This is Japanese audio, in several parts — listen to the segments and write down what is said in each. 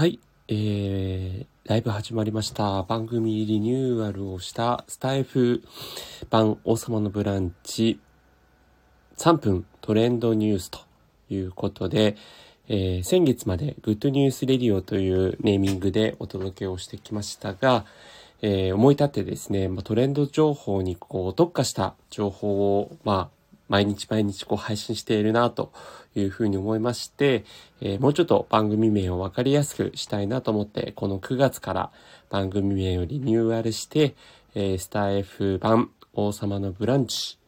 はい、えー、ライブ始まりました。番組リニューアルをしたスタエフ版王様のブランチ3分トレンドニュースということで、えー、先月まで Good News Radio というネーミングでお届けをしてきましたが、えー、思い立ってですね、まあ、トレンド情報にこう特化した情報を、まあ、毎日毎日こう配信しているなというふうに思いまして、えー、もうちょっと番組名をわかりやすくしたいなと思って、この9月から番組名をリニューアルして、えー、スター F 版王様のブランチ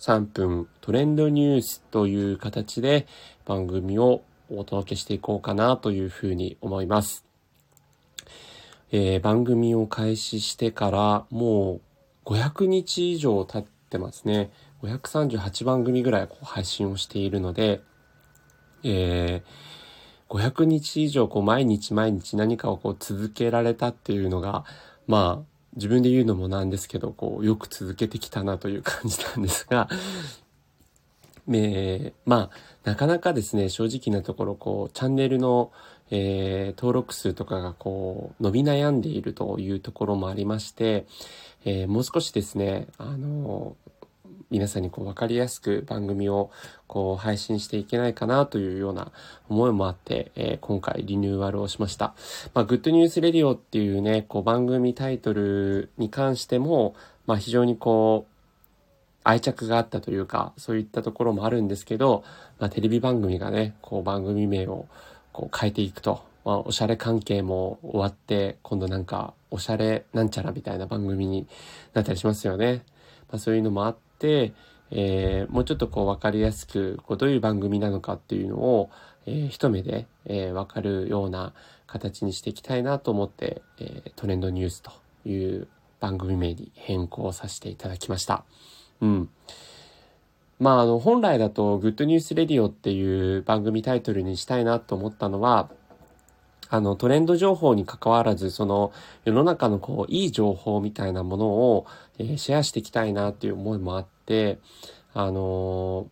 3分トレンドニュースという形で番組をお届けしていこうかなというふうに思います。えー、番組を開始してからもう500日以上経ってますね。538番組ぐらいこう配信をしているので、えー、500日以上こう毎日毎日何かをこう続けられたっていうのが、まあ、自分で言うのもなんですけど、こう、よく続けてきたなという感じなんですが、えー、まあ、なかなかですね、正直なところ、こう、チャンネルの、えー、登録数とかがこう、伸び悩んでいるというところもありまして、えー、もう少しですね、あの、皆さんにこう分かりやすく番組をこう配信していけないかなというような思いもあって、えー、今回リニューアルをしました。まあ、 Good News Radio っていうね、こう番組タイトルに関しても、まあ、非常にこう、愛着があったというか、そういったところもあるんですけど、まあ、テレビ番組がね、こう番組名をこう変えていくと、まあ、おしゃれ関係も終わって、今度なんか、おしゃれなんちゃらみたいな番組になったりしますよね。まあ、そういうのもあって、えー、もうちょっとこう分かりやすくこうどういう番組なのかっていうのを、えー、一目で、えー、分かるような形にしていきたいなと思って、え、トレンドニュースという番組名に変更させていただきました。うん。まあ、あの、本来だと、グッドニュースレディオっていう番組タイトルにしたいなと思ったのは、あの、トレンド情報に関わらず、その、世の中のこう、いい情報みたいなものを、えー、シェアしていきたいなっていう思いもあって、あの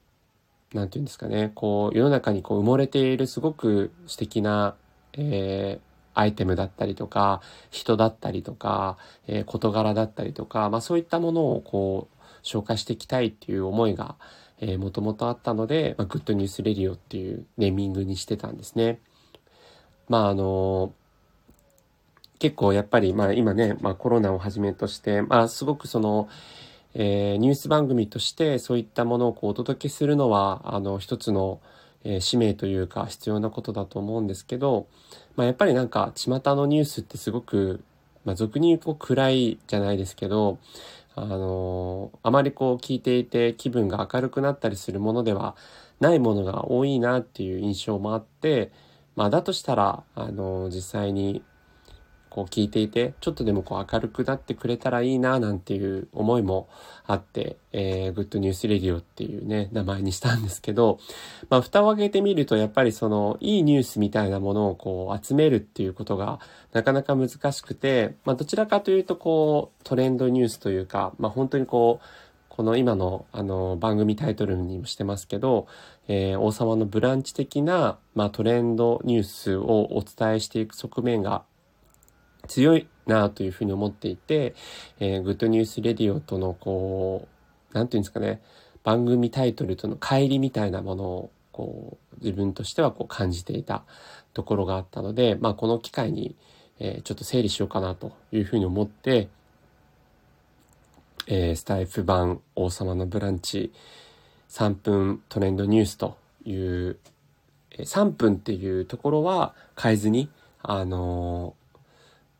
ー、なんていうんですかね、こう、世の中にこう、埋もれているすごく素敵な、えー、アイテムだったりとか、人だったりとか、えー、事柄だったりとか、まあそういったものをこう、紹介していきたいっていう思いが、えー、もともとあったので、まあ、グッドニュースレディオっていうネーミングにしてたんですね。まああの結構やっぱりまあ今ね、まあコロナをはじめとして、まあすごくその、えー、ニュース番組としてそういったものをこうお届けするのは、あの一つの、えー、使命というか必要なことだと思うんですけど、まあやっぱりなんか巷のニュースってすごく、まあ俗に言うと暗いじゃないですけど、あのあまりこう聞いていて気分が明るくなったりするものではないものが多いなっていう印象もあって、まあだとしたら、あの、実際にこう聞いていて、ちょっとでもこう明るくなってくれたらいいななんていう思いもあって、えー、グッドニュースレディオっていうね、名前にしたんですけど、まあ蓋を開けてみるとやっぱりそのいいニュースみたいなものをこう集めるっていうことがなかなか難しくて、まあどちらかというとこうトレンドニュースというか、まあ本当にこう、この今のあの番組タイトルにもしてますけど、えー、王様のブランチ的な、まあ、トレンドニュースをお伝えしていく側面が強いなというふうに思っていて、えー、グッドニュースレディオとのこう、なんていうんですかね、番組タイトルとの乖離みたいなものをこう自分としてはこう感じていたところがあったので、まあ、この機会に、え、ちょっと整理しようかなというふうに思って、えー、スタイフ版王様のブランチ3分トレンドニュースという、えー、3分っていうところは変えずに、あのー、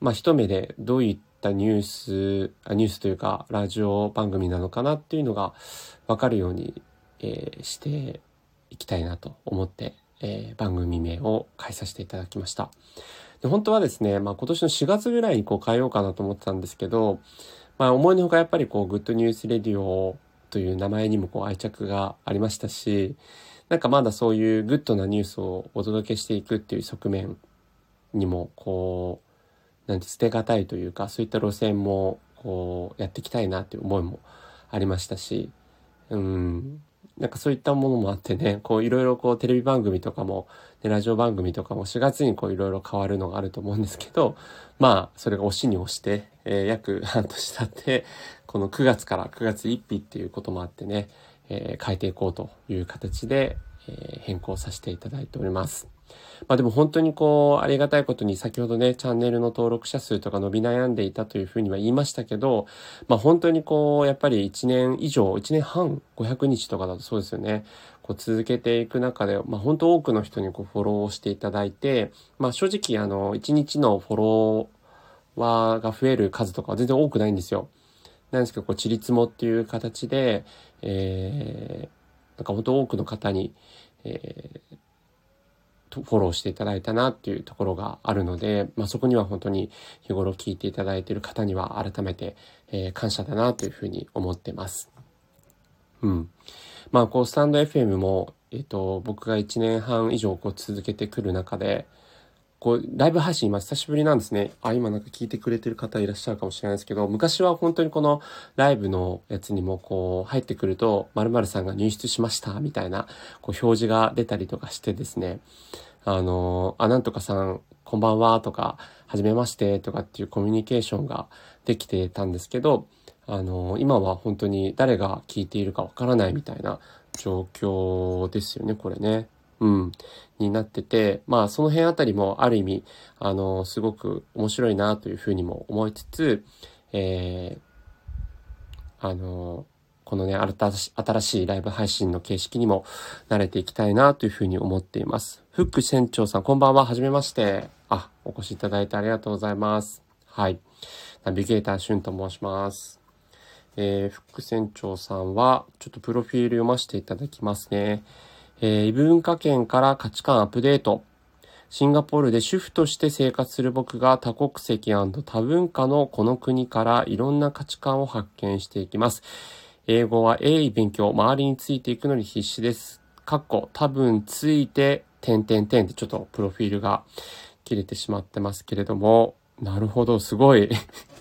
まあ、一目でどういったニュース、あニュースというかラジオ番組なのかなっていうのがわかるように、えー、していきたいなと思って、えー、番組名を変えさせていただきました。で本当はですね、まあ、今年の4月ぐらいにこう変えようかなと思ってたんですけど、まあ思いのほかやっぱりこうグッドニュースレディオという名前にもこう愛着がありましたし、なんかまだそういうグッドなニュースをお届けしていくっていう側面にもこう、なんて捨てがたいというか、そういった路線もこうやっていきたいなっていう思いもありましたし、うん、なんかそういったものもあってね、こういろいろこうテレビ番組とかも、ね、ラジオ番組とかも4月にこういろいろ変わるのがあると思うんですけど、まあ、それが押しに押して、えー、約半年経って、この9月から9月1日っていうこともあってね、えー、変えていこうという形で、えー、変更させていただいております。まあでも本当にこう、ありがたいことに先ほどね、チャンネルの登録者数とか伸び悩んでいたというふうには言いましたけど、まあ本当にこう、やっぱり1年以上、1年半、500日とかだとそうですよね。こう続けていく中で、まあ本当多くの人にこうフォローをしていただいて、まあ正直あの、1日のフォロワーが増える数とかは全然多くないんですよ。なんですけど、こう、ちりつもっていう形で、えー、なんか本当多くの方に、えー、フォローしていただいたなっていうところがあるので、まあ、そこには本当に日頃聞いていただいている方には改めて、えー、感謝だなというふうに思ってます。うん。まあ、こう、スタンド FM も、えっ、ー、と、僕が1年半以上こう続けてくる中で、こう、ライブ配信今久しぶりなんですね。あ、今なんか聞いてくれてる方いらっしゃるかもしれないですけど、昔は本当にこのライブのやつにもこう入ってくると、〇〇さんが入室しましたみたいなこう表示が出たりとかしてですね、あの、あ、なんとかさん、こんばんはとか、はじめましてとかっていうコミュニケーションができてたんですけど、あの、今は本当に誰が聞いているかわからないみたいな状況ですよね、これね。うん、になってて、まあその辺あたりもある意味、あの、すごく面白いなというふうにも思いつつ、えー、あの、このね、新しいライブ配信の形式にも慣れていきたいなというふうに思っています。フック船長さん、こんばんは。はじめまして。あ、お越しいただいてありがとうございます。はい。ナビゲーター、シュンと申します。えー、フック船長さんは、ちょっとプロフィール読ませていただきますね。えー、異文化圏から価値観アップデート。シンガポールで主婦として生活する僕が多国籍多文化のこの国からいろんな価値観を発見していきます。英語は鋭意勉強、周りについていくのに必死です。かっこ、多分ついて、点点点ってちょっとプロフィールが切れてしまってますけれども、なるほど、すごい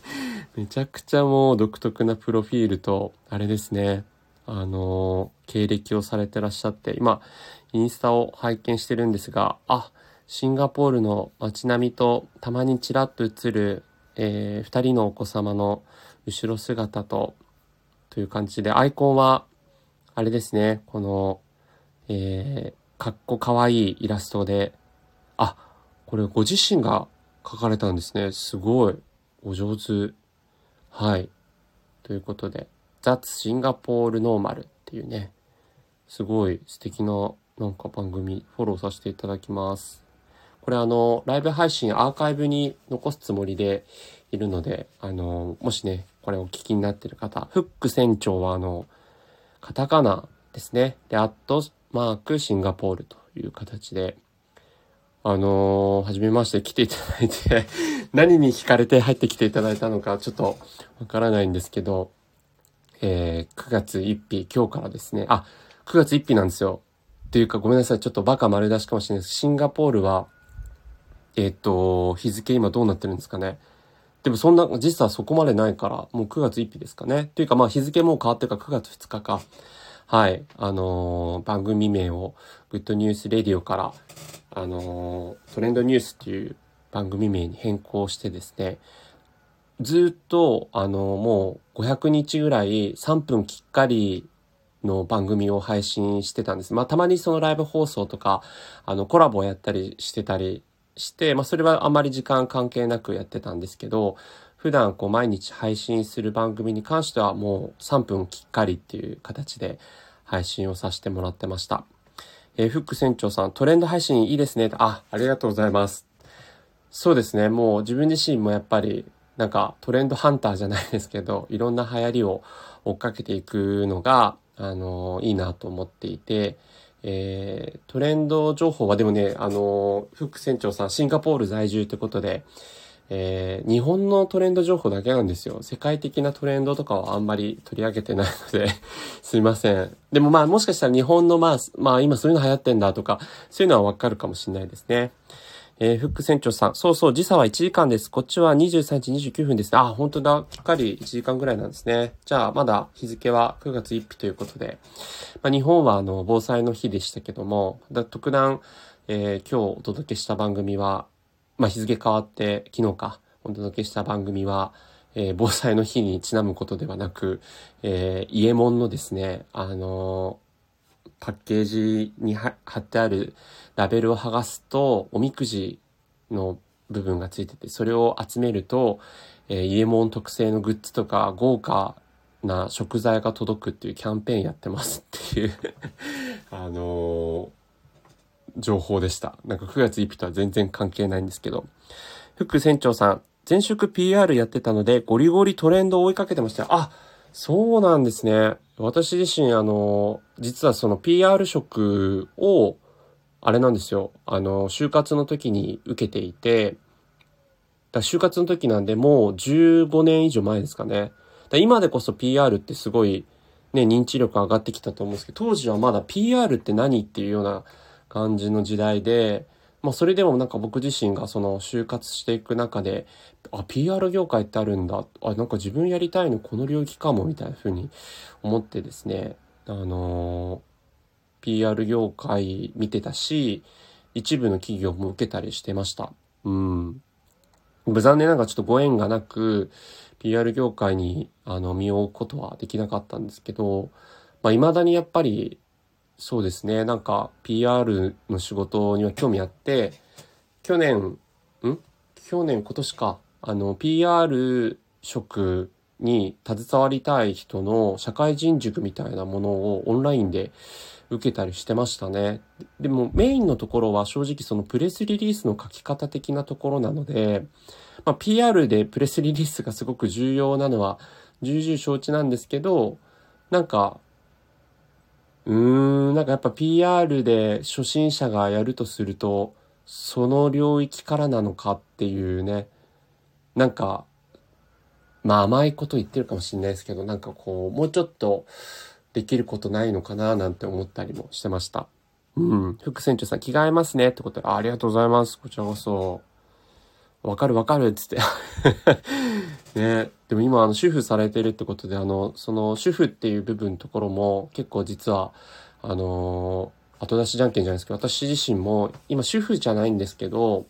めちゃくちゃもう独特なプロフィールと、あれですね。あの、経歴をされてらっしゃって、今、インスタを拝見してるんですが、あ、シンガポールの街並みとたまにちらっと映る、えー、二人のお子様の後ろ姿と、という感じで、アイコンは、あれですね、この、えー、かっこかわいいイラストで、あ、これご自身が描かれたんですね。すごい。お上手。はい。ということで、That's Singapore Normal っていうね、すごい素敵ななんか番組フォローさせていただきます。これあの、ライブ配信アーカイブに残すつもりでいるので、あの、もしね、これお聞きになってる方、フック船長はあの、カタカナですね。で、アットマークシンガポールという形で、あのー、はじめまして来ていただいて 何に惹かれて入ってきていただいたのかちょっとわからないんですけど、えー、9月1日、今日からですね、あ、9月1日なんですよ。っていうかごめんなさい、ちょっとバカ丸出しかもしれないです。シンガポールは、えっ、ー、と、日付今どうなってるんですかね。でもそんな、実はそこまでないから、もう9月1日ですかね。っていうかまあ日付もう変わってるから9月2日か。はい。あのー、番組名をグッドニュースレディオから、あのー、トレンドニュースっていう番組名に変更してですね、ずっと、あの、もう500日ぐらい3分きっかりの番組を配信してたんです。まあ、たまにそのライブ放送とか、あの、コラボをやったりしてたりして、まあ、それはあまり時間関係なくやってたんですけど、普段こう毎日配信する番組に関してはもう3分きっかりっていう形で配信をさせてもらってました。えー、フック船長さん、トレンド配信いいですね。あ、ありがとうございます。そうですね。もう自分自身もやっぱりなんかトレンドハンターじゃないですけど、いろんな流行りを追っかけていくのが、あの、いいなと思っていて、えー、トレンド情報はでもね、あの、フック船長さん、シンガポール在住ってことで、えー、日本のトレンド情報だけなんですよ。世界的なトレンドとかはあんまり取り上げてないので すいません。でもまあもしかしたら日本のまあ、まあ今そういうの流行ってんだとか、そういうのはわかるかもしれないですね。えー、フック船長さん。そうそう、時差は1時間です。こっちは23時29分です。あ、本当だ。しっかり1時間ぐらいなんですね。じゃあ、まだ日付は9月1日ということで。まあ、日本はあの、防災の日でしたけども、だ特段、えー、今日お届けした番組は、まあ、日付変わって、昨日か、お届けした番組は、えー、防災の日にちなむことではなく、えー、家門のですね、あのパッケージに貼ってあるラベルを剥がすと、おみくじの部分がついてて、それを集めると、えー、家門特製のグッズとか豪華な食材が届くっていうキャンペーンやってますっていう あのー、情報でした。なんか9月1日とは全然関係ないんですけど。副船長さん、前職 PR やってたので、ゴリゴリトレンドを追いかけてましたあ、そうなんですね。私自身、あの、実はその PR 職を、あれなんですよ。あの、就活の時に受けていて、だ就活の時なんでもう15年以上前ですかね。だ今でこそ PR ってすごいね、認知力上がってきたと思うんですけど、当時はまだ PR って何っていうような感じの時代で、まあそれでもなんか僕自身がその就活していく中で、あ、PR 業界ってあるんだ。あ、なんか自分やりたいのこの領域かもみたいな風に思ってですね、あの、PR 業界見てたし、一部の企業も受けたりしてました。うん。残念ながらちょっとご縁がなく、PR 業界にあの身を置くことはできなかったんですけど、まあ未だにやっぱりそうですね、なんか PR の仕事には興味あって、去年、ん？去年今年か、あの PR 職に携わりたい人の社会人塾みたいなものをオンラインで受けたりしてましたね。でもメインのところは正直そのプレスリリースの書き方的なところなので、まあ、PR でプレスリリースがすごく重要なのは重々承知なんですけど、なんか、うーん、なんかやっぱ PR で初心者がやるとすると、その領域からなのかっていうね、なんか、まあ甘いこと言ってるかもしれないですけど、なんかこう、もうちょっとできることないのかななんて思ったりもしてました。うん。副船長さん、着替えますねってことで、ありがとうございます。こちらこそ。わかるわかるっつって ね。でも今、あの、主婦されてるってことで、あの、その主婦っていう部分のところも結構実は、あのー、後出しじゃんけんじゃないですけど、私自身も今主婦じゃないんですけど、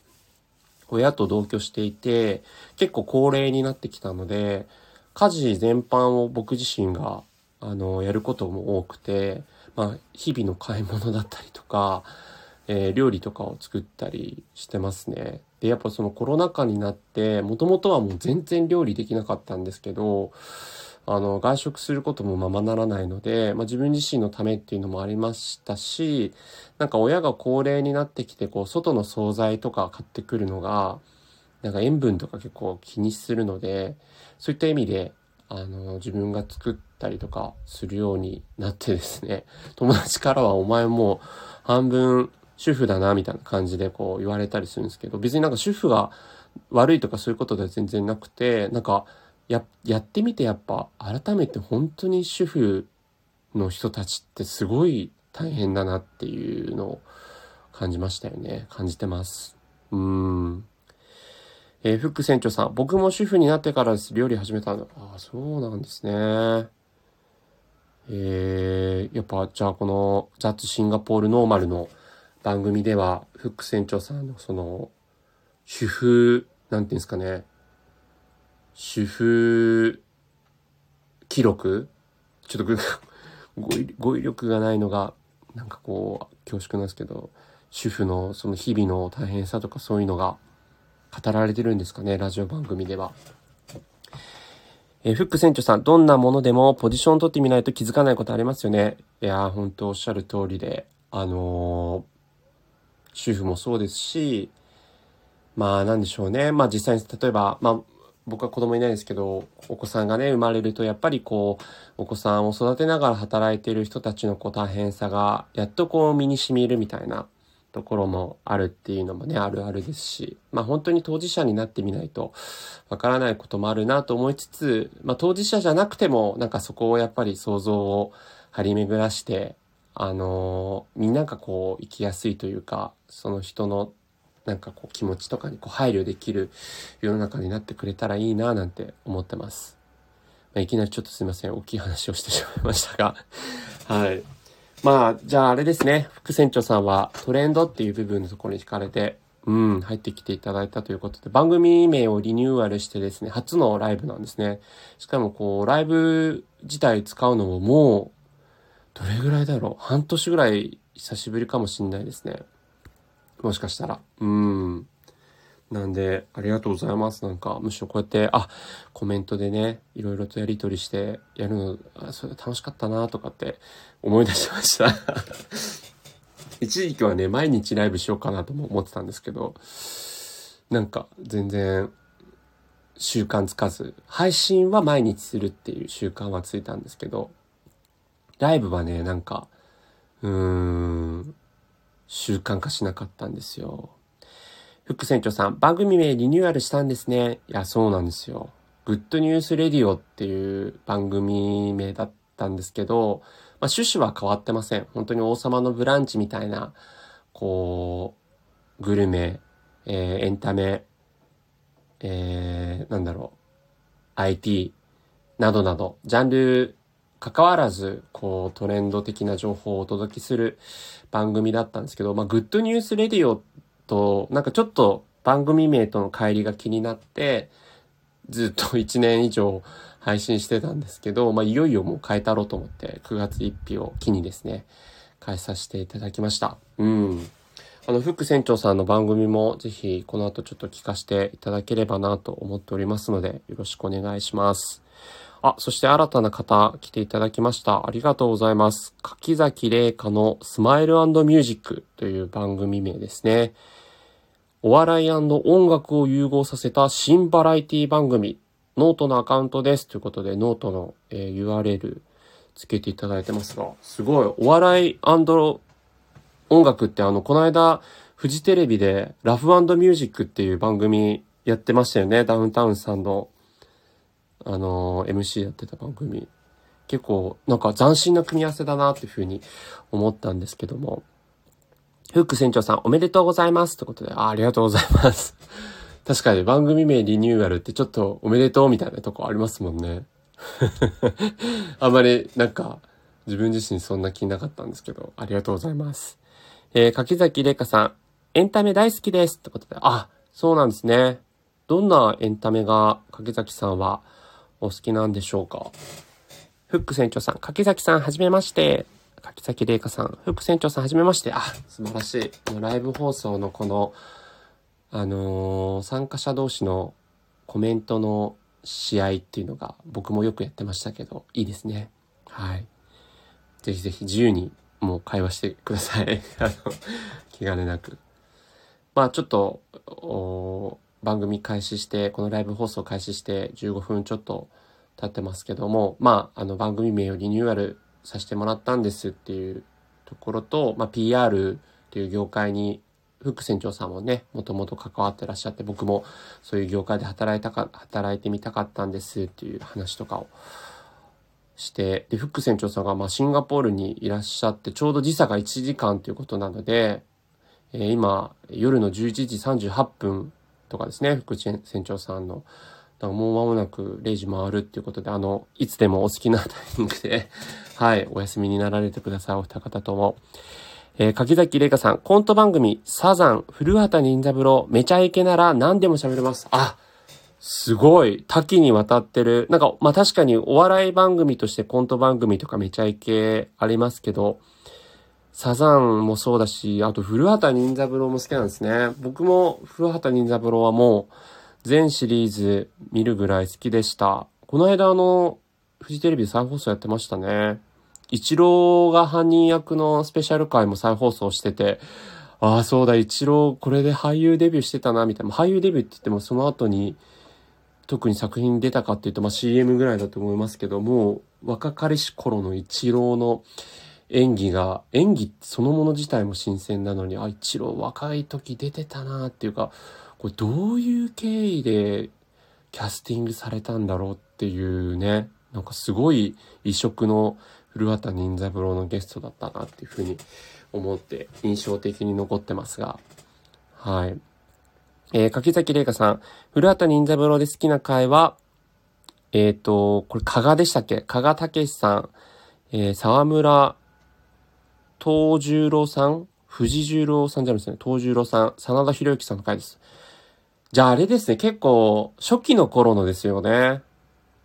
親と同居していて、結構高齢になってきたので、家事全般を僕自身が、あの、やることも多くて、まあ、日々の買い物だったりとか、えー、料理とかを作ったりしてますね。で、やっぱそのコロナ禍になって、もともとはもう全然料理できなかったんですけど、あの、外食することもままならないので、まあ、自分自身のためっていうのもありましたし、なんか親が高齢になってきて、こう、外の惣菜とか買ってくるのが、なんか塩分とか結構気にするので、そういった意味で、あの、自分が作ったりとかするようになってですね、友達からはお前もう半分主婦だな、みたいな感じでこう言われたりするんですけど、別になんか主婦が悪いとかそういうことでは全然なくて、なんか、や、やってみてやっぱ改めて本当に主婦の人たちってすごい大変だなっていうのを感じましたよね。感じてます。うん。えー、フック船長さん、僕も主婦になってからです。料理始めたの。ああ、そうなんですね。えー、やっぱ、じゃあこの、ザッツシンガポールノーマルの番組では、フック船長さんのその、主婦、なんていうんですかね、主婦記録？ちょっと 語彙力がないのが、なんかこう、恐縮なんですけど、主婦のその日々の大変さとかそういうのが語られてるんですかね、ラジオ番組では。えー、フック船長さん、どんなものでもポジション取ってみないと気づかないことありますよね。いやー、ほんとおっしゃる通りで、あのー主婦もそうですし、まあなんでしょうね。まあ実際に例えば、まあ僕は子供いないですけど、お子さんがね、生まれるとやっぱりこう、お子さんを育てながら働いている人たちのこう大変さが、やっとこう身に染みるみたいなところもあるっていうのもね、あるあるですし、まあ本当に当事者になってみないとわからないこともあるなと思いつつ、まあ当事者じゃなくても、なんかそこをやっぱり想像を張り巡らして、あのみんながこう生きやすいというか、その人のなんかこう気持ちとかにこう配慮できる世の中になってくれたらいいななんて思ってます。まあ、いきなりちょっとすいません。大きい話をしてしまいましたが。はい。まあ、じゃああれですね。副船長さんはトレンドっていう部分のところに惹かれて、うん、入ってきていただいたということで、番組名をリニューアルしてですね、初のライブなんですね。しかもこう、ライブ自体使うのももう、どれぐらいだろう半年ぐらい久しぶりかもしんないですね。もしかしたら。うん。なんで、ありがとうございます。なんか、むしろこうやって、あ、コメントでね、いろいろとやりとりしてやるの、あそれ楽しかったなとかって思い出しました。一時期はね、毎日ライブしようかなとも思ってたんですけど、なんか、全然、習慣つかず、配信は毎日するっていう習慣はついたんですけど、ライブはね、なんか、うーん、習慣化しなかったんですよ。副船長さん、番組名リニューアルしたんですね。いや、そうなんですよ。グッドニュースレディオっていう番組名だったんですけど、まあ、趣旨は変わってません。本当に王様のブランチみたいな、こう、グルメ、えー、エンタメ、えー、なんだろう、IT などなど、ジャンル関わらず、こう、トレンド的な情報をお届けする番組だったんですけど、まあ、グッドニュースレディオと、なんかちょっと番組名との乖離が気になって、ずっと1年以上配信してたんですけど、まあ、いよいよもう変えたろうと思って、9月1日を機にですね、変えさせていただきました。うん。あの、フック船長さんの番組もぜひこの後ちょっと聞かせていただければなと思っておりますので、よろしくお願いします。あ、そして新たな方来ていただきました。ありがとうございます。柿崎玲香のスマイルミュージックという番組名ですね。お笑い音楽を融合させた新バラエティ番組、ノートのアカウントです。ということで、ノートの、えー、URL つけていただいてますが、すごい、お笑い音楽ってあの、この間、フジテレビでラフミュージックっていう番組やってましたよね。ダウンタウンさんのあの、MC やってた番組。結構、なんか斬新な組み合わせだなっていうふうに思ったんですけども。フック船長さん、おめでとうございます。ってことで、あありがとうございます。確かに番組名リニューアルってちょっとおめでとうみたいなとこありますもんね。あんまりなんか自分自身そんな気なかったんですけど、ありがとうございます。えー、柿崎玲香さん、エンタメ大好きです。ってことで、あ、そうなんですね。どんなエンタメが柿崎さんはお好きなんでしょうか？フック船長さん、柿崎さん、はじめまして。柿崎玲香さん、フック船長さん、はじめまして。あ、素晴らしい。ライブ放送のこの、あのー、参加者同士のコメントの試合っていうのが僕もよくやってましたけど、いいですね。はい。ぜひぜひ自由にもう会話してください。あの、気兼ねなく。まあちょっと、お番組開始して、このライブ放送開始して15分ちょっと経ってますけども、まあ、あの番組名をリニューアルさせてもらったんですっていうところと、まあ、PR っていう業界に、フック船長さんもね、もともと関わってらっしゃって、僕もそういう業界で働いたか、働いてみたかったんですっていう話とかをして、で、フック船長さんがまあシンガポールにいらっしゃって、ちょうど時差が1時間ということなので、えー、今、夜の11時38分とかですね、副船長さんの。だからもう間もなく0時回るっていうことで、あの、いつでもお好きなタイミングで はい、お休みになられてください、お二方とも。えー、柿崎玲香さん、コント番組、サザン、古畑任三郎、めちゃイケなら何でも喋れます。あ、すごい、多岐にわたってる。なんか、まあ、確かにお笑い番組としてコント番組とかめちゃイケありますけど、サザンもそうだし、あと古畑任三郎も好きなんですね。僕も古畑任三郎はもう全シリーズ見るぐらい好きでした。この間あの、フジテレビで再放送やってましたね。一郎が犯人役のスペシャル回も再放送してて、ああ、そうだ、一郎これで俳優デビューしてたな、みたいな。俳優デビューって言ってもその後に特に作品出たかっていうと、まあ CM ぐらいだと思いますけどもう、若かりし頃の一郎の演技が、演技そのもの自体も新鮮なのに、あ、一郎若い時出てたなっていうか、これどういう経緯でキャスティングされたんだろうっていうね、なんかすごい異色の古畑任三郎のゲストだったなっていうふうに思って印象的に残ってますが、はい。えー、柿崎玲香さん、古畑任三郎で好きな回は、えっ、ー、と、これ、加賀でしたっけ？加賀武さん、えー、沢村東十郎さん？藤十郎さんじゃないですね。東十郎さん、真田広之さんの回です。じゃああれですね、結構、初期の頃のですよね。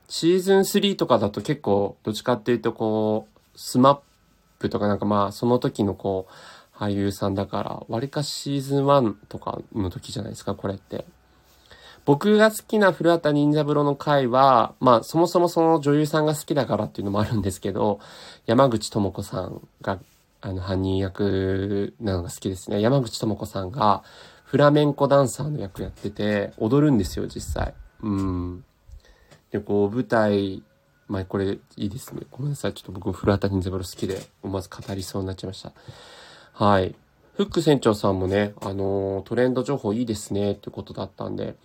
シーズン3とかだと結構、どっちかっていうとこう、スマップとかなんかまあ、その時のこう、俳優さんだから、割かシーズン1とかの時じゃないですか、これって。僕が好きな古畑任三郎の回は、まあ、そもそもその女優さんが好きだからっていうのもあるんですけど、山口智子さんが、あの、犯人役なのが好きですね。山口智子さんが、フラメンコダンサーの役やってて、踊るんですよ、実際。うん。で、こう、舞台、まあ、これ、いいですね。ごめんなさい。ちょっと僕、古畑任三郎好きで、思わず語りそうになっちゃいました。はい。フック船長さんもね、あの、トレンド情報いいですね、ってことだったんで、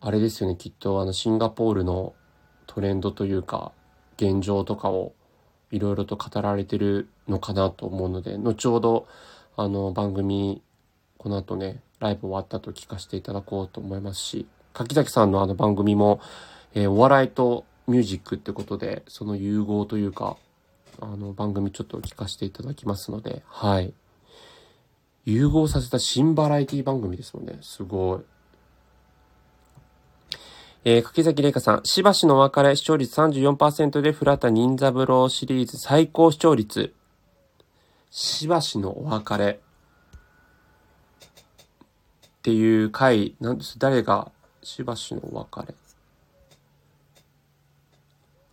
あれですよね、きっとあのシンガポールのトレンドというか、現状とかをいろいろと語られてるのかなと思うので、後ほどあの番組、この後ね、ライブ終わったと聞かせていただこうと思いますし、柿崎さんのあの番組も、えー、お笑いとミュージックってことで、その融合というか、あの番組ちょっと聞かせていただきますので、はい。融合させた新バラエティ番組ですもんね。すごい。えー、柿崎玲香さん、しばしの別れ視聴率34%でフラタ忍三郎シリーズ最高視聴率。しばしのお別れ。っていう回、なんです、誰が、しばしのお別れ。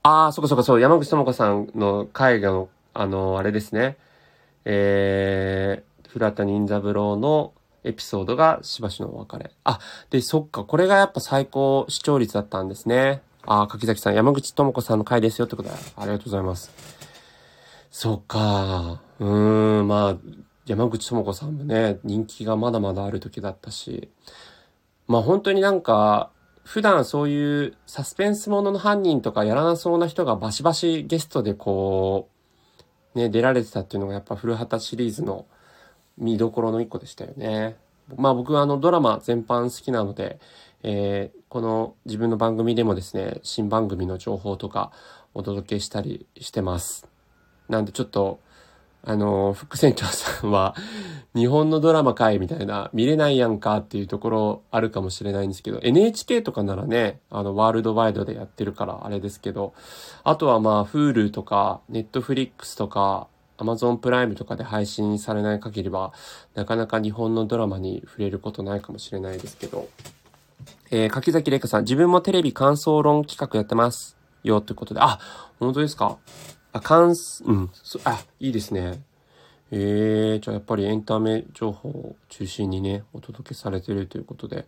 ああ、そこそこそう、山口智子さんの回の、あの、あれですね。えー、フラタ忍三郎のエピソードがしばしのお別れ。あ、で、そっか、これがやっぱ最高視聴率だったんですね。あ、柿崎さん、山口智子さんの回ですよってことで、ありがとうございます。そっか、うーん、まあ、山口智子さんもね、人気がまだまだある時だったし、まあ本当になんか、普段そういうサスペンスものの犯人とかやらなそうな人がバシバシゲストでこう、ね、出られてたっていうのがやっぱ古畑シリーズの見どころの一個でしたよね。まあ僕はあのドラマ全般好きなので、えー、この自分の番組でもですね、新番組の情報とかお届けしたりしてます。なんでちょっとあの、副船長さんは、日本のドラマかいみたいな、見れないやんかっていうところあるかもしれないんですけど、NHK とかならね、あの、ワールドワイドでやってるからあれですけど、あとはまあ、Hulu とか、Netflix とか、Amazon プライムとかで配信されない限りは、なかなか日本のドラマに触れることないかもしれないですけど、えー、柿崎玲香さん、自分もテレビ感想論企画やってます。よ、ってことで、あ、本当ですか？あ、関す、うん、あ、いいですね。えー、じゃあやっぱりエンタメ情報を中心にね、お届けされてるということで、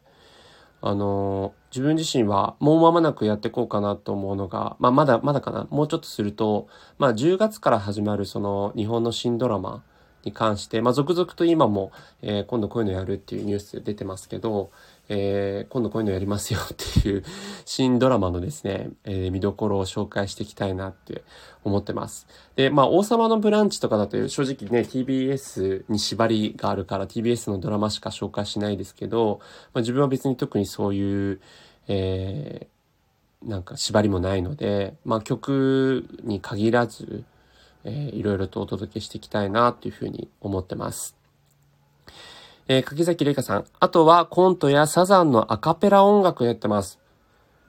あの、自分自身はもう間もなくやっていこうかなと思うのが、まあ、まだ、まだかな、もうちょっとすると、まあ、10月から始まるその日本の新ドラマに関して、まあ、続々と今も、えー、今度こういうのやるっていうニュース出てますけど、えー、今度こういうのやりますよっていう新ドラマのですね、えー、見どころを紹介していきたいなって思ってます。で、まあ、王様のブランチとかだと正直ね、TBS に縛りがあるから TBS のドラマしか紹介しないですけど、まあ、自分は別に特にそういう、えー、なんか縛りもないので、まあ、曲に限らず、えー、いろいろとお届けしていきたいなっていうふうに思ってます。えー、柿崎玲香さん。あとはコントやサザンのアカペラ音楽やってます。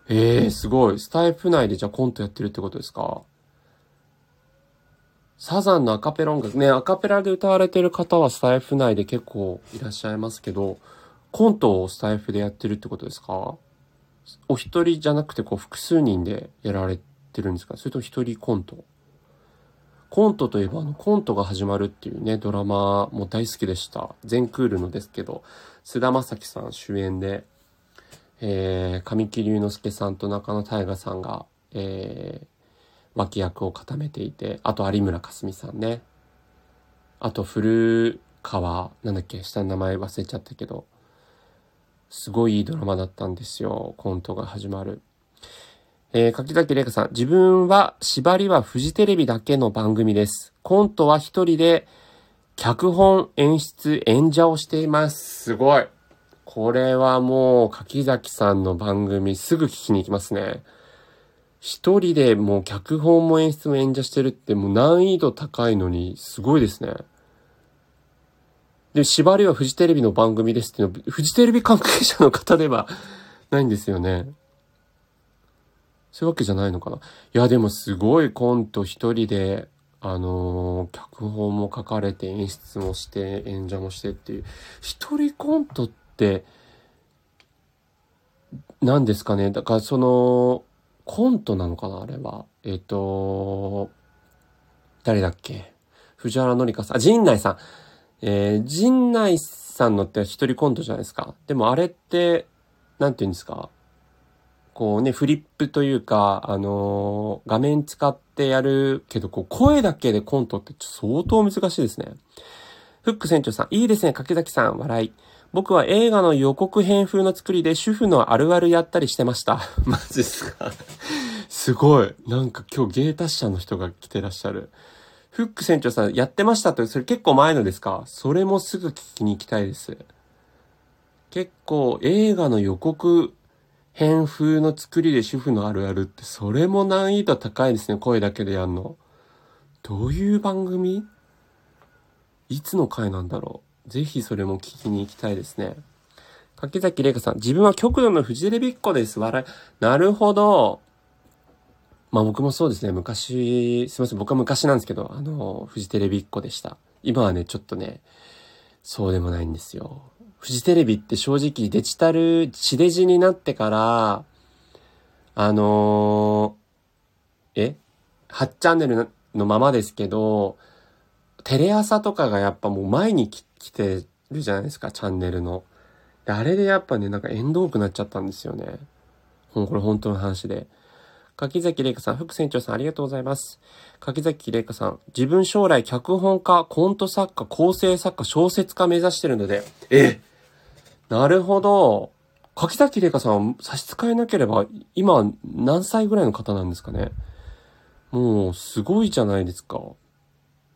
ええー、すごい。スタイフ内でじゃあコントやってるってことですか？サザンのアカペラ音楽ね、アカペラで歌われてる方はスタイフ内で結構いらっしゃいますけど、コントをスタイフでやってるってことですか？お一人じゃなくてこう複数人でやられてるんですか？それと一人コント？コントといえばあのコントが始まるっていうね、ドラマも大好きでした。全クールのですけど、菅田将暉さん主演で、えー、神木隆之介さんと中野大河さんが、えー、脇役を固めていて、あと有村架純さんね。あと古川、なんだっけ、下の名前忘れちゃったけど、すごいいいドラマだったんですよ。コントが始まる。えー、柿崎玲香さん、自分は縛りはフジテレビだけの番組です。コントは一人で脚本、演出、演者をしています。すごい。これはもう、柿崎さんの番組すぐ聞きに行きますね。一人でもう脚本も演出も演者してるってもう難易度高いのにすごいですね。で、縛りはフジテレビの番組ですっていうのフジテレビ関係者の方ではないんですよね。そういうわけじゃないのかな。いや、でもすごいコント一人で、あのー、脚本も書かれて演出もして演者もしてっていう。一人コントって、何ですかね。だからその、コントなのかなあれは。えっ、ー、と、誰だっけ藤原紀香さん。あ、陣内さん。えー、陣内さんのって一人コントじゃないですか。でもあれって、なんて言うんですかこうね、フリップというか、あのー、画面使ってやるけど、こう、声だけでコントって相当難しいですね。フック船長さん、いいですね、柿崎さん、笑い。僕は映画の予告編風の作りで主婦のあるあるやったりしてました。マジっすか？すごい。なんか今日芸達者の人が来てらっしゃる。フック船長さんやってましたって、それ結構前のですか？それもすぐ聞きに行きたいです。結構映画の予告編風の作りで主婦のあるあるって、それも難易度高いですね。声だけでやんの。どういう番組？いつの回なんだろう？ぜひそれも聞きに行きたいですね。柿崎玲香さん、自分は極度のフジテレビっ子です。笑い。なるほど。まあ僕もそうですね、昔、すいません、僕は昔なんですけど、あの、フジテレビっ子でした。今はね、ちょっとね、そうでもないんですよ。フジテレビって正直デジタル、地デジになってから、あのー、え ?8 チャンネルのままですけど、テレ朝とかがやっぱもう前に来てるじゃないですか、チャンネルの。あれでやっぱね、なんか縁遠くなっちゃったんですよね。これ本当の話で。柿崎玲香さん、副船長さんありがとうございます。柿崎玲香さん、自分将来脚本家、コント作家、構成作家、小説家目指してるので、え？なるほど。柿崎玲香さん差し支えなければ、今何歳ぐらいの方なんですかね。もう、すごいじゃないですか。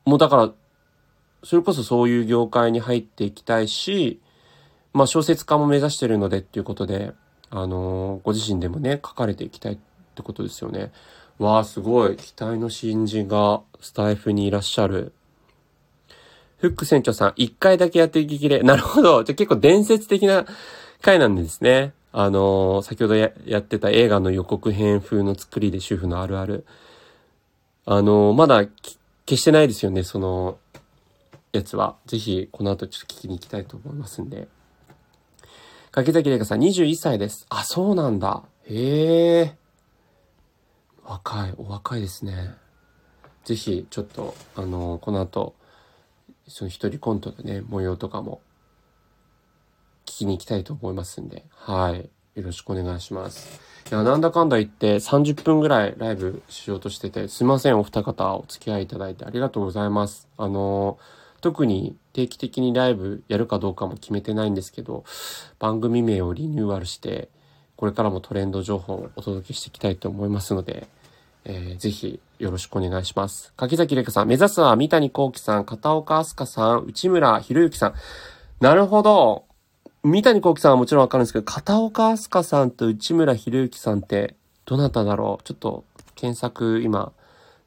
もうだから、それこそそういう業界に入っていきたいし、まあ小説家も目指してるのでっていうことで、あのー、ご自身でもね、書かれていきたいってことですよね。わあ、すごい。期待の新人がスタイフにいらっしゃる。フック船長さん、一回だけやって激切れ。なるほど。じゃ結構伝説的な回なんですね。あのー、先ほどやってた映画の予告編風の作りで主婦のあるある。あのー、まだ消してないですよね、その、やつは。ぜひ、この後ちょっと聞きに行きたいと思いますんで。柿崎玲香さん、21歳です。あ、そうなんだ。へえ。若い、お若いですね。ぜひ、ちょっと、あの、この後、その一人コントのね、模様とかも、聞きに行きたいと思いますんで、はい。よろしくお願いします。いや、なんだかんだ言って30分ぐらいライブしようとしてて、すいません、お二方お付き合いいただいてありがとうございます。あの、特に定期的にライブやるかどうかも決めてないんですけど、番組名をリニューアルして、これからもトレンド情報をお届けしていきたいと思いますので、えー、ぜひよろしくお願いします。柿崎玲香さん、目指すは三谷幸喜さん、片岡飛鳥さん、内村博之さん。なるほど。三谷幸喜さんはもちろんわかるんですけど、片岡飛鳥さんと内村博之さんってどなただろう？ちょっと検索今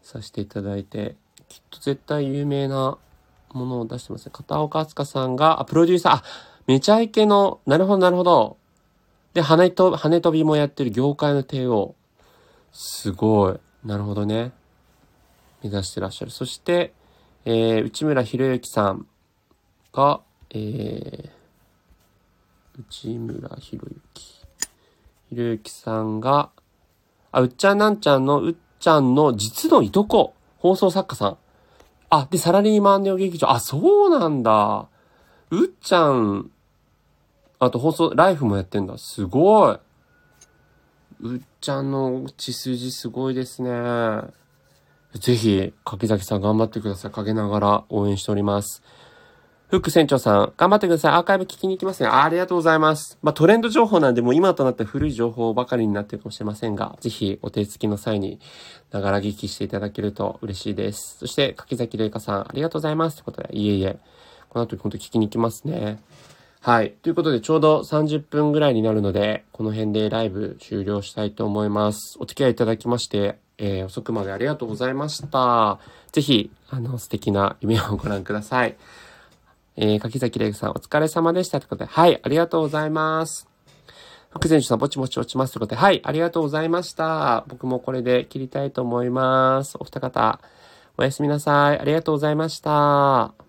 させていただいて、きっと絶対有名なものを出してますね。片岡飛鳥さんが、あ、プロデューサー、あ、めちゃイケの、なるほどなるほど。で、羽と、羽飛びもやってる業界の帝王。すごい。なるほどね。目指してらっしゃる。そして、えー、内村博之さんが、えー、内村博之。博之さんが、あ、うっちゃんなんちゃんのうっちゃんの実のいとこ、放送作家さん。あ、で、サラリーマンネオ劇場。あ、そうなんだ。うっちゃん、あと放送、ライフもやってんだ。すごい。うっちゃんの血筋すごいですね。ぜひ、柿崎さん頑張ってください。陰ながら応援しております。フック船長さん、頑張ってください。アーカイブ聞きに行きますね。ありがとうございます。まあ、トレンド情報なんで、もう今となって古い情報ばかりになってるかもしれませんが、ぜひお手つきの際に、ながら聞きしていただけると嬉しいです。そして、柿崎玲香さん、ありがとうございます。ということで、いえいえ、この後本当聞きに行きますね。はい。ということで、ちょうど30分ぐらいになるので、この辺でライブ終了したいと思います。お付き合いいただきまして、えー、遅くまでありがとうございました。ぜひ、あの、素敵な夢をご覧ください。えー、柿崎玲さん、お疲れ様でした。ということで、はい、ありがとうございます。福前さん、ぼちぼち落ちます。ということで、はい、ありがとうございました。僕もこれで切りたいと思います。お二方、おやすみなさい。ありがとうございました。